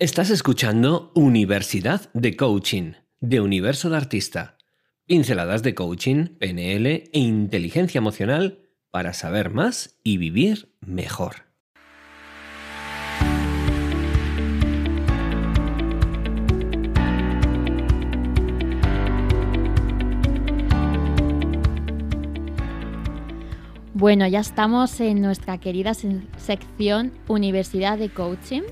Estás escuchando Universidad de Coaching, de Universo de Artista. Pinceladas de coaching, PNL e inteligencia emocional para saber más y vivir mejor. Bueno, ya estamos en nuestra querida sección Universidad de Coaching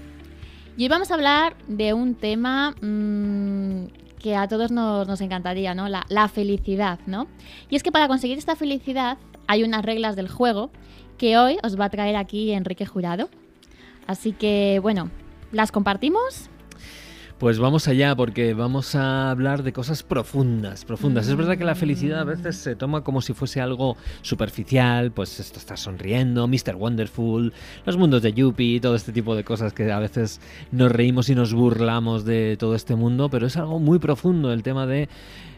y hoy vamos a hablar de un tema mm, que a todos nos, encantaría, ¿no? La, la, felicidad, ¿no? Y es que para conseguir esta felicidad hay unas reglas del juego que hoy os va a traer aquí Enrique Jurado. Así que, bueno, ¿las compartimos? Pues vamos allá porque vamos a hablar de cosas profundas, profundas. Es verdad que la felicidad a veces se toma como si fuese algo superficial, pues esto está sonriendo, Mr. Wonderful, los mundos de Yuppie, todo este tipo de cosas que a veces nos reímos y nos burlamos de todo este mundo, pero es algo muy profundo el tema de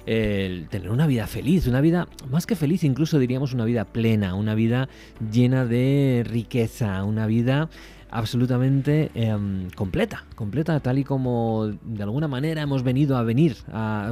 tener una vida feliz, una vida más que feliz, incluso diríamos una vida plena, una vida llena de riqueza, una vida absolutamente em, completa, completa tal y como de alguna manera hemos venido a venir,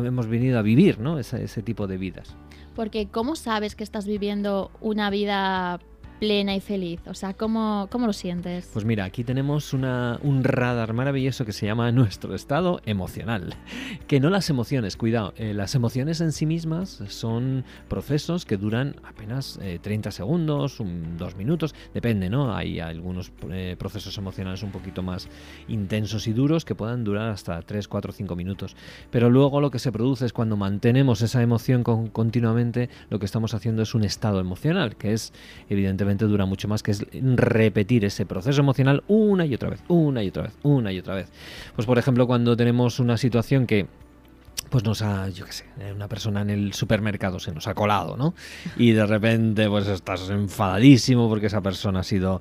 hemos venido a vivir, ¿no? Ese, ese tipo de vidas. Porque ¿cómo sabes que estás viviendo una vida plena y feliz? O sea, ¿cómo, cómo lo sientes? Pues mira, aquí tenemos una, un radar maravilloso que se llama nuestro estado emocional. Que no las emociones, cuidado, eh, las emociones en sí mismas son procesos que duran apenas 30 eh, segundos, un, dos minutos, depende, ¿no? Hay algunos eh, procesos emocionales un poquito más intensos y duros que puedan durar hasta 3, 4, 5 minutos. Pero luego lo que se produce es cuando mantenemos esa emoción continuamente, lo que estamos haciendo es un estado emocional, que es evidentemente dura mucho más, que es repetir ese proceso emocional una y otra vez, una y otra vez, una y otra vez. Pues por ejemplo, cuando tenemos una situación que pues nos ha, yo qué sé, una persona en el supermercado se nos ha colado, ¿no? Y de repente pues estás enfadadísimo porque esa persona ha sido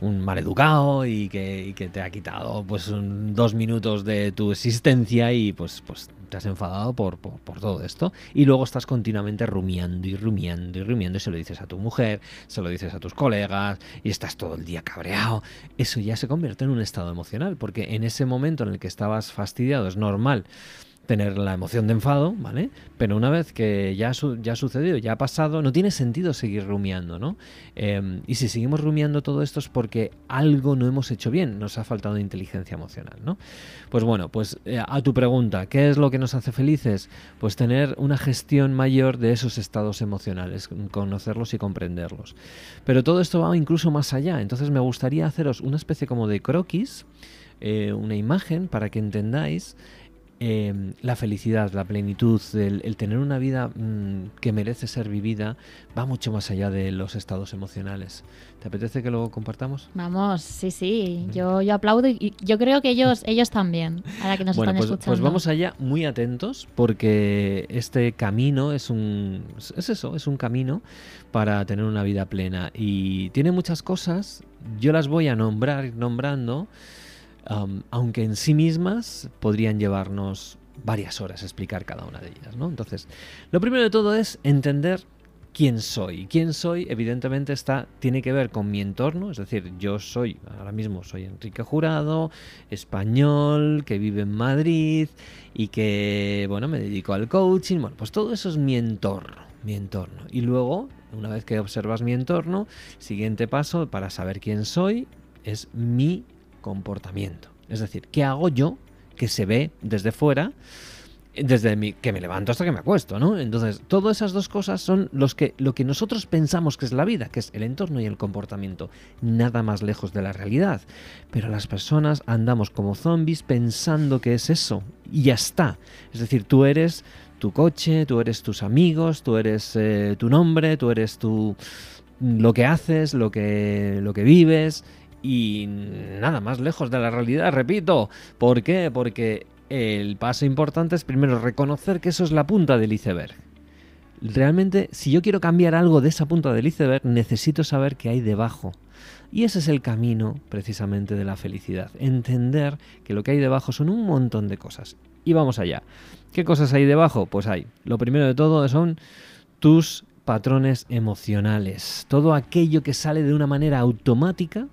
un mal educado y que, y que te ha quitado pues dos minutos de tu existencia y pues, pues has enfadado por, por, todo esto y luego estás continuamente rumiando y rumiando y rumiando y se lo dices a tu mujer, se lo dices a tus colegas y estás todo el día cabreado. Eso ya se convierte en un estado emocional porque en ese momento en el que estabas fastidiado es normal tener la emoción de enfado, ¿vale? Pero una vez que ya, ya ha sucedido, ya ha pasado, no tiene sentido seguir rumiando, ¿no? Em, y si seguimos rumiando todo esto es porque algo no hemos hecho bien, nos ha faltado inteligencia emocional, ¿no? Pues bueno, pues eh, a tu pregunta, ¿qué es lo que nos hace felices? Pues tener una gestión mayor de esos estados emocionales, conocerlos y comprenderlos. Pero todo esto va incluso más allá, entonces me gustaría haceros una especie como de croquis, eh, una imagen para que entendáis Em, la felicidad, la plenitud, el, tener una vida mm, que merece ser vivida, va mucho más allá de los estados emocionales. ¿Te apetece que lo compartamos? Vamos, sí, sí, yo, yo aplaudo y yo creo que ellos, ellos también, ahora que nos están pues, escuchando. Pues vamos allá muy atentos porque este camino es un, es eso, es un camino para tener una vida plena y tiene muchas cosas, yo las voy a nombrar, nombrando, aunque en sí mismas podrían llevarnos varias horas explicar cada una de ellas. ¿no? Entonces, lo primero de todo es entender quién soy. Quién soy, evidentemente, está, tiene que ver con mi entorno, es decir, yo soy, ahora mismo soy Enrique Jurado, español, que vive en Madrid y que, bueno, me dedico al coaching. Bueno, pues todo eso es mi entorno, mi entorno. Y luego, una vez que observas mi entorno, siguiente paso para saber quién soy es mi comportamiento. Es decir, ¿qué hago yo que se ve desde fuera? desde mi, que me levanto hasta que me acuesto, ¿no? Entonces, todas esas dos cosas son los que, lo que nosotros pensamos que es la vida, que es el entorno y el comportamiento, nada más lejos de la realidad. Pero las personas andamos como zombies pensando que es eso, y ya está. Es decir, tú eres tu coche, tú eres tus amigos, tú eres eh, tu nombre, tú eres tu lo que haces, lo que, lo que vives, y nada más lejos de la realidad, repito. ¿Por qué? Porque el paso importante es primero reconocer que eso es la punta del iceberg. Realmente, si yo quiero cambiar algo de esa punta del iceberg, necesito saber qué hay debajo. Y ese es el camino precisamente de la felicidad. Entender que lo que hay debajo son un montón de cosas. Y vamos allá. ¿Qué cosas hay debajo? Pues hay. Lo primero de todo son tus patrones emocionales. Todo aquello que sale de una manera automática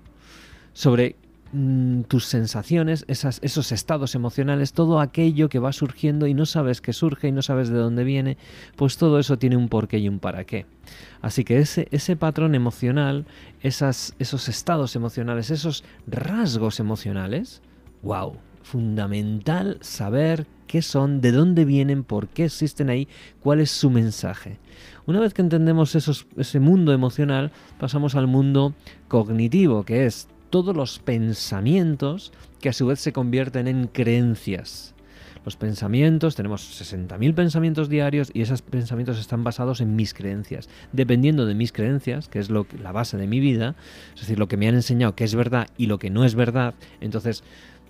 sobre mm, tus sensaciones, esos estados emocionales, todo aquello que va surgiendo y no sabes que surge y no sabes de dónde viene, pues todo eso tiene un porqué y un para qué. Así que ese, ese patrón emocional, esos estados emocionales, esos rasgos emocionales, wow, fundamental saber qué son, de dónde vienen, por qué existen ahí, cuál es su mensaje. Una vez que entendemos ese mundo emocional, pasamos al mundo cognitivo, que es todos los pensamientos que a su vez se convierten en creencias. Los pensamientos, tenemos 60.000 pensamientos diarios y esos pensamientos están basados en mis creencias. Dependiendo de mis creencias, que es lo, la base de mi vida, es decir, lo que me han enseñado que es verdad y lo que no es verdad, entonces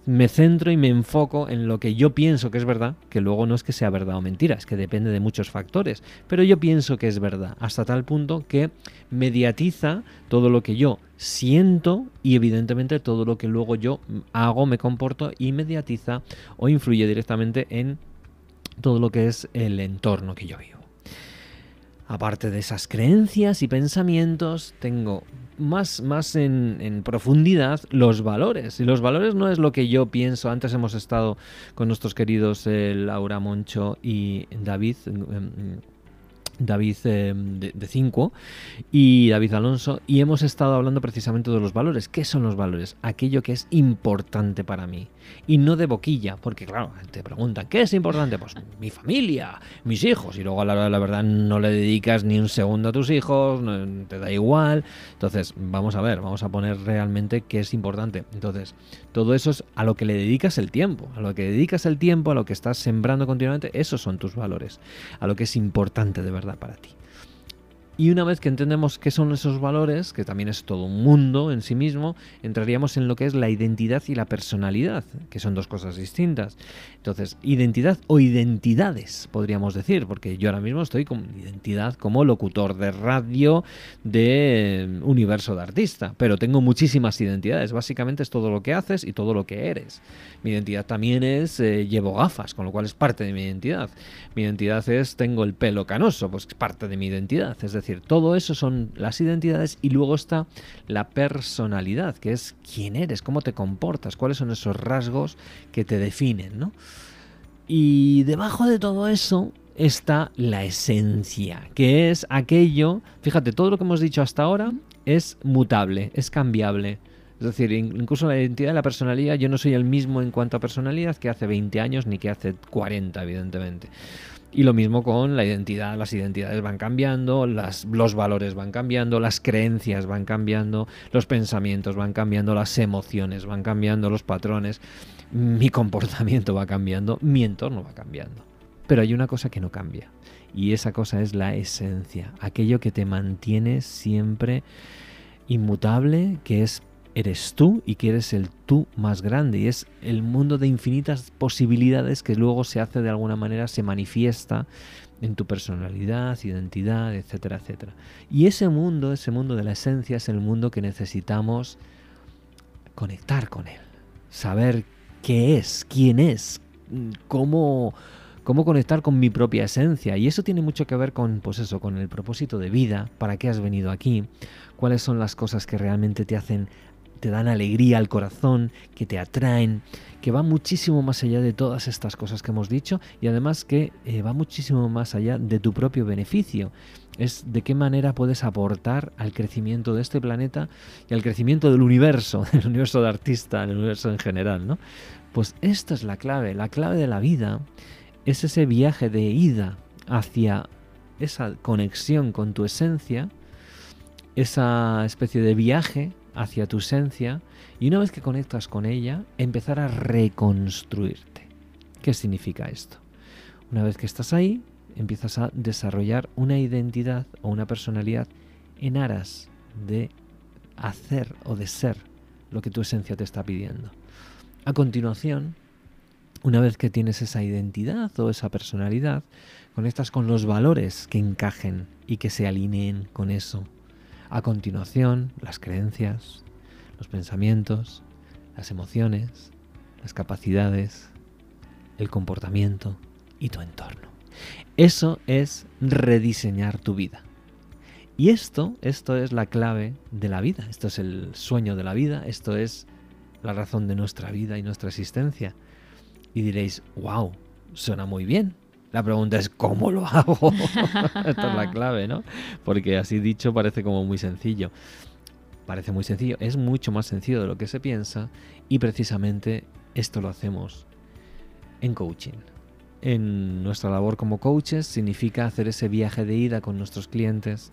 me centro y me enfoco en lo que yo pienso que es verdad, que luego no es que sea verdad o mentira, es que depende de muchos factores, pero yo pienso que es verdad, hasta tal punto que mediatiza todo lo que yo siento y evidentemente todo lo que luego yo hago, me comporto y mediatiza o influye directamente en todo lo que es el entorno que yo vivo. Aparte de esas creencias y pensamientos, tengo más, más en, profundidad los valores. Y los valores no es lo que yo pienso. Antes hemos estado con nuestros queridos eh, Laura Moncho y David. Em, David eh, de 5 y David Alonso y hemos estado hablando precisamente de los valores. ¿Qué son los valores? Aquello que es importante para mí y no de boquilla, porque claro, te preguntan, ¿qué es importante? Pues mi familia, mis hijos y luego a la, la verdad no le dedicas ni un segundo a tus hijos, te da igual. Entonces, vamos a ver, vamos a poner realmente qué es importante. Entonces, todo eso es a lo que le dedicas el tiempo, a lo que dedicas el tiempo, a lo que estás sembrando continuamente, esos son tus valores, a lo que es importante de verdad para ti. Y una vez que entendemos qué son esos valores, que también es todo un mundo en sí mismo, entraríamos en lo que es la identidad y la personalidad, que son dos cosas distintas. Entonces, identidad o identidades, podríamos decir, porque yo ahora mismo estoy con identidad como locutor de radio de eh, universo de artista, pero tengo muchísimas identidades. Básicamente es todo lo que haces y todo lo que eres. Mi identidad también es eh, llevo gafas, con lo cual es parte de mi identidad. Mi identidad es tengo el pelo canoso, pues es parte de mi identidad. Es decir, todo eso son las identidades y luego está la personalidad, que es quién eres, cómo te comportas, cuáles son esos rasgos que te definen, ¿no? Y debajo de todo eso está la esencia, que es aquello, fíjate, todo lo que hemos dicho hasta ahora es mutable, es cambiable. Es decir, incluso la identidad de la personalidad, yo no soy el mismo en cuanto a personalidad que hace 20 años ni que hace 40, evidentemente. Y lo mismo con la identidad, las identidades van cambiando, las, los valores van cambiando, las creencias van cambiando, los pensamientos van cambiando, las emociones van cambiando, los patrones, mi comportamiento va cambiando, mi entorno va cambiando. Pero hay una cosa que no cambia y esa cosa es la esencia, aquello que te mantiene siempre inmutable, que es eres tú y que eres el tú más grande. Y es el mundo de infinitas posibilidades que luego se hace de alguna manera, se manifiesta en tu personalidad, identidad, etcétera, etcétera. Y ese mundo, ese mundo de la esencia es el mundo que necesitamos conectar con él, saber qué es, quién es, cómo cómo conectar con mi propia esencia. Y eso tiene mucho que ver con pues eso, con el propósito de vida, para qué has venido aquí, cuáles son las cosas que realmente te hacen te dan alegría al corazón, que te atraen, que va muchísimo más allá de todas estas cosas que hemos dicho y además que eh, va muchísimo más allá de tu propio beneficio. Es de qué manera puedes aportar al crecimiento de este planeta y al crecimiento del universo, del universo de artista, del universo en general, ¿no? Pues esta es la clave, la clave de la vida es ese viaje de ida hacia esa conexión con tu esencia, esa especie de viaje hacia tu esencia y una vez que conectas con ella, empezar a reconstruirte. ¿Qué significa esto? Una vez que estás ahí, empiezas a desarrollar una identidad o una personalidad en aras de hacer o de ser lo que tu esencia te está pidiendo. A continuación, una vez que tienes esa identidad o esa personalidad, conectas con los valores que encajen y que se alineen con eso a continuación, las creencias, los pensamientos, las emociones, las capacidades, el comportamiento y tu entorno. Eso es rediseñar tu vida. Y esto, esto es la clave de la vida, esto es el sueño de la vida, esto es la razón de nuestra vida y nuestra existencia. Y diréis, wow, suena muy bien. La pregunta es, ¿cómo lo hago? Esta es la clave, ¿no? Porque así dicho parece como muy sencillo. Parece muy sencillo, es mucho más sencillo de lo que se piensa y precisamente esto lo hacemos en coaching. En nuestra labor como coaches significa hacer ese viaje de ida con nuestros clientes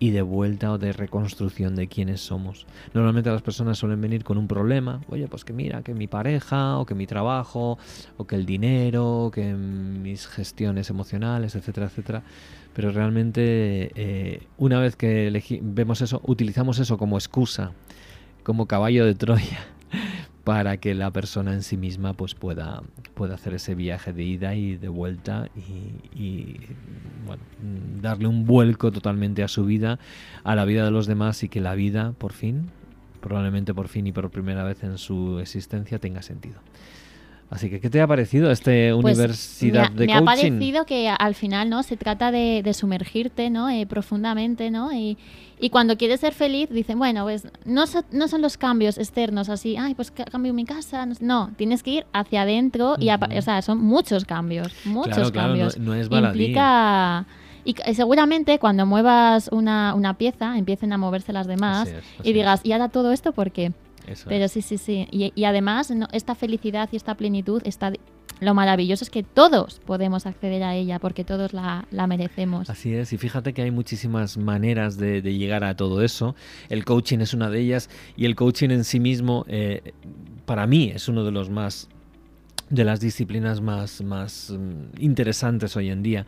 y de vuelta o de reconstrucción de quiénes somos. Normalmente las personas suelen venir con un problema, oye, pues que mira, que mi pareja, o que mi trabajo, o que el dinero, o que mis gestiones emocionales, etcétera, etcétera. Pero realmente eh, una vez que vemos eso, utilizamos eso como excusa, como caballo de Troya para que la persona en sí misma pues pueda, pueda hacer ese viaje de ida y de vuelta y, bueno, darle un vuelco totalmente a su vida, a la vida de los demás y que la vida por fin, probablemente por fin y por primera vez en su existencia tenga sentido. Así que, ¿qué te ha parecido esta pues universidad de coaching? Me ha parecido que al final, ¿no? Se trata de, sumergirte, ¿no? Eh, profundamente, ¿no? Y, cuando quieres ser feliz, dicen, bueno, pues no, no son los cambios externos así, ay, pues cambio mi casa. No, tienes que ir hacia adentro y, o sea, son muchos cambios, muchos cambios. no, es baladí. Implica... Y seguramente cuando muevas una, una pieza, empiecen a moverse las demás y digas, ¿y ahora todo esto por qué? Pero sí, sí, sí. Y, además, esta felicidad y esta plenitud está lo maravilloso es que todos podemos acceder a ella porque todos la, merecemos. Así es, y fíjate que hay muchísimas maneras de, llegar a todo eso. El coaching es una de ellas y el coaching en sí mismo, eh, para mí, es uno de los más de las disciplinas más, más mm, interesantes hoy en día,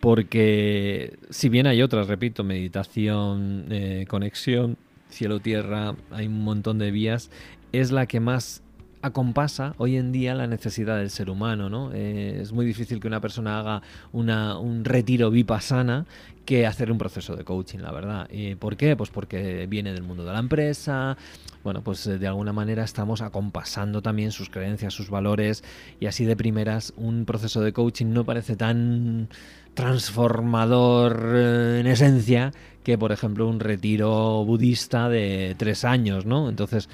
porque si bien hay otras, repito, meditación, eh, conexión, cielo-tierra, hay un montón de vías, es la que más acompasa hoy en día la necesidad del ser humano, ¿no? Eh, es muy difícil que una persona haga una, un retiro vipassana que hacer un proceso de coaching, la verdad. ¿Y ¿Por qué? Pues porque viene del mundo de la empresa, bueno, pues eh, de alguna manera estamos acompasando también sus creencias, sus valores, y así de primeras un proceso de coaching no parece tan transformador eh, en esencia que, por ejemplo, un retiro budista de tres años, ¿no? Entonces,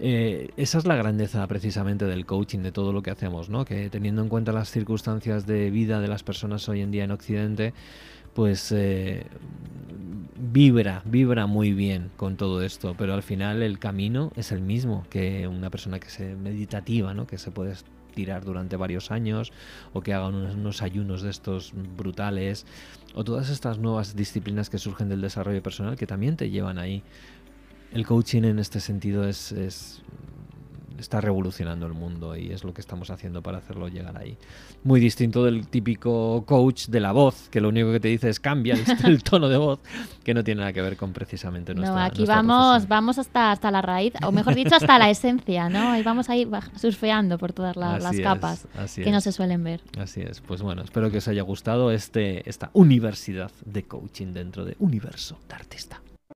eh, esa es la grandeza precisamente del coaching, de todo lo que hacemos, ¿no? Que teniendo en cuenta las circunstancias de vida de las personas hoy en día en Occidente, pues eh, vibra, vibra muy bien con todo esto, pero al final el camino es el mismo que una persona que se meditativa, ¿no? Que se puede tirar durante varios años o que hagan unos, ayunos de estos brutales o todas estas nuevas disciplinas que surgen del desarrollo personal que también te llevan ahí. El coaching en este sentido es está revolucionando el mundo y es lo que estamos haciendo para hacerlo llegar ahí. Muy distinto del típico coach de la voz, que lo único que te dice es cambia el, tono de voz, que no tiene nada que ver con precisamente nuestra No, aquí vamos, vamos hasta, hasta la raíz, o mejor dicho, hasta la esencia, ¿no? Y vamos a ir surfeando por todas las capas que no se suelen ver. Así es. Pues bueno, espero que os haya gustado este, esta universidad de coaching dentro de Universo de Artista.